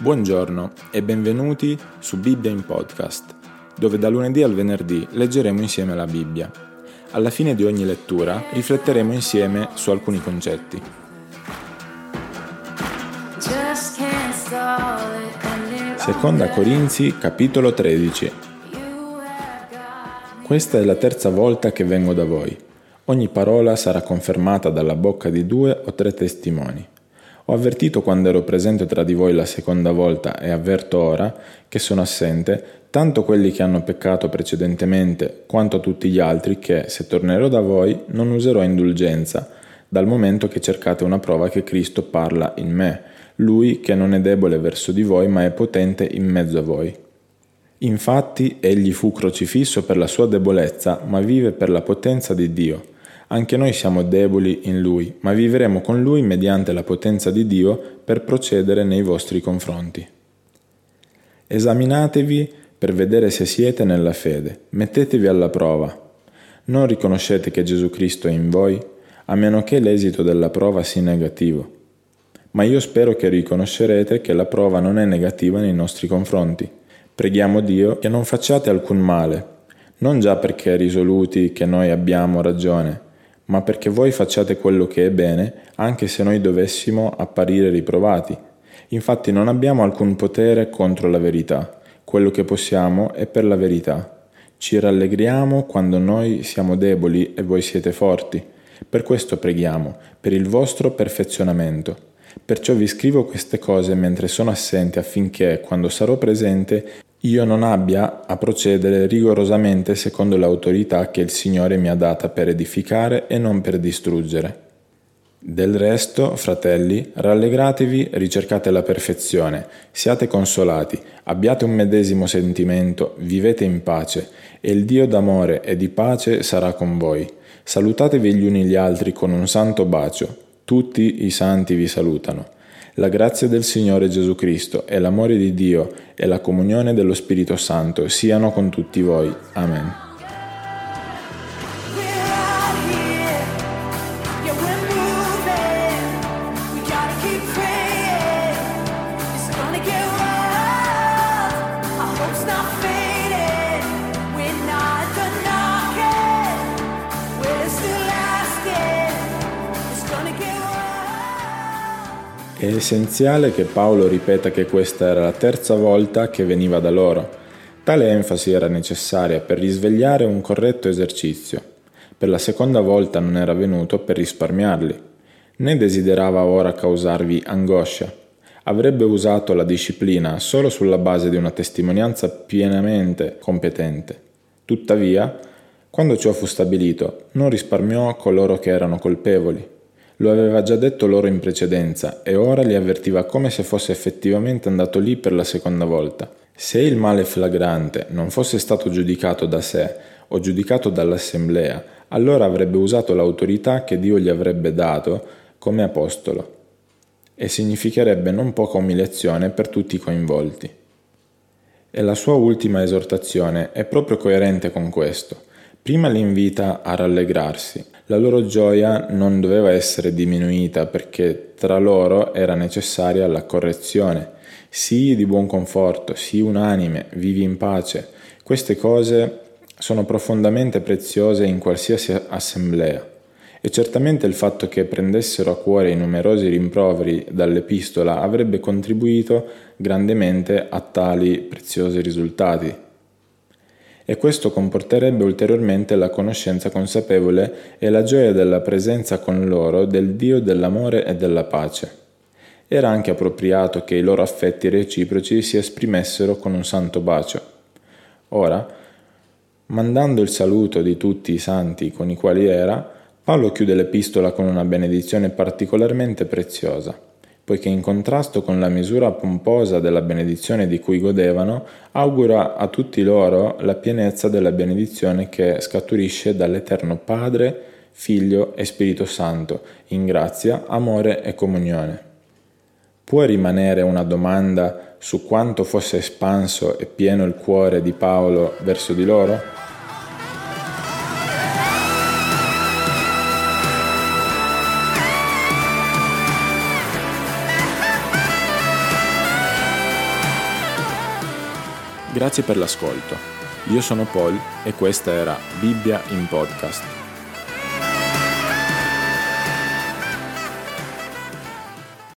Buongiorno e benvenuti su Bibbia in podcast, dove da lunedì al venerdì leggeremo insieme la Bibbia. Alla fine di ogni lettura rifletteremo insieme su alcuni concetti. Seconda Corinzi, capitolo 13. Questa è la terza volta che vengo da voi. Ogni parola sarà confermata dalla bocca di due o tre testimoni. Ho avvertito quando ero presente tra di voi la seconda volta e avverto ora che sono assente tanto quelli che hanno peccato precedentemente quanto tutti gli altri che, se tornerò da voi, non userò indulgenza, dal momento che cercate una prova che Cristo parla in me, lui che non è debole verso di voi ma è potente in mezzo a voi. Infatti egli fu crocifisso per la sua debolezza, ma vive per la potenza di Dio anche noi siamo deboli in Lui, ma vivremo con Lui mediante la potenza di Dio per procedere nei vostri confronti. Esaminatevi per vedere se siete nella fede, mettetevi alla prova. Non riconoscete che Gesù Cristo è in voi, a meno che l'esito della prova sia negativo. Ma io spero che riconoscerete che la prova non è negativa nei nostri confronti. Preghiamo Dio che non facciate alcun male, non già perché risoluti che noi abbiamo ragione, ma perché voi facciate quello che è bene, anche se noi dovessimo apparire riprovati. Infatti non abbiamo alcun potere contro la verità, quello che possiamo è per la verità. Ci rallegriamo quando noi siamo deboli e voi siete forti. Per questo preghiamo, per il vostro perfezionamento. Perciò vi scrivo queste cose mentre sono assente affinché, quando sarò presente, io non abbia a procedere rigorosamente secondo l'autorità che il Signore mi ha data per edificare e non per distruggere. Del resto, fratelli, rallegratevi, ricercate la perfezione, siate consolati, abbiate un medesimo sentimento, vivete in pace, e il Dio d'amore e di pace sarà con voi. Salutatevi gli uni gli altri con un santo bacio. Tutti i santi vi salutano. La grazia del Signore Gesù Cristo e l'amore di Dio e la comunione dello Spirito Santo siano con tutti voi. Amen. È essenziale che Paolo ripeta che questa era la terza volta che veniva da loro. Tale enfasi era necessaria per risvegliare un corretto esercizio. Per la seconda volta non era venuto per risparmiarli, né desiderava ora causarvi angoscia. Avrebbe usato la disciplina solo sulla base di una testimonianza pienamente competente. Tuttavia, quando ciò fu stabilito, non risparmiò coloro che erano colpevoli lo aveva già detto loro in precedenza e ora li avvertiva come se fosse effettivamente andato lì per la seconda volta. Se il male flagrante non fosse stato giudicato da sé o giudicato dall'assemblea, allora avrebbe usato l'autorità che Dio gli avrebbe dato come apostolo e significherebbe non poca umiliazione per tutti i coinvolti. E la sua ultima esortazione è proprio coerente con questo. Prima li invita a rallegrarsi. La loro gioia non doveva essere diminuita perché tra loro era necessaria la correzione. Sii di buon conforto, sii unanime, vivi in pace. Queste cose sono profondamente preziose in qualsiasi assemblea. E certamente il fatto che prendessero a cuore i numerosi rimproveri dall'epistola avrebbe contribuito grandemente a tali preziosi risultati e questo comporterebbe ulteriormente la conoscenza consapevole e la gioia della presenza con loro del Dio dell'amore e della pace. Era anche appropriato che i loro affetti reciproci si esprimessero con un santo bacio. Ora, mandando il saluto di tutti i santi con i quali era, Paolo chiude l'epistola con una benedizione particolarmente preziosa poiché in contrasto con la misura pomposa della benedizione di cui godevano, augura a tutti loro la pienezza della benedizione che scaturisce dall'Eterno Padre, Figlio e Spirito Santo, in grazia, amore e comunione. Può rimanere una domanda su quanto fosse espanso e pieno il cuore di Paolo verso di loro? Grazie per l'ascolto. Io sono Paul e questa era Bibbia in podcast.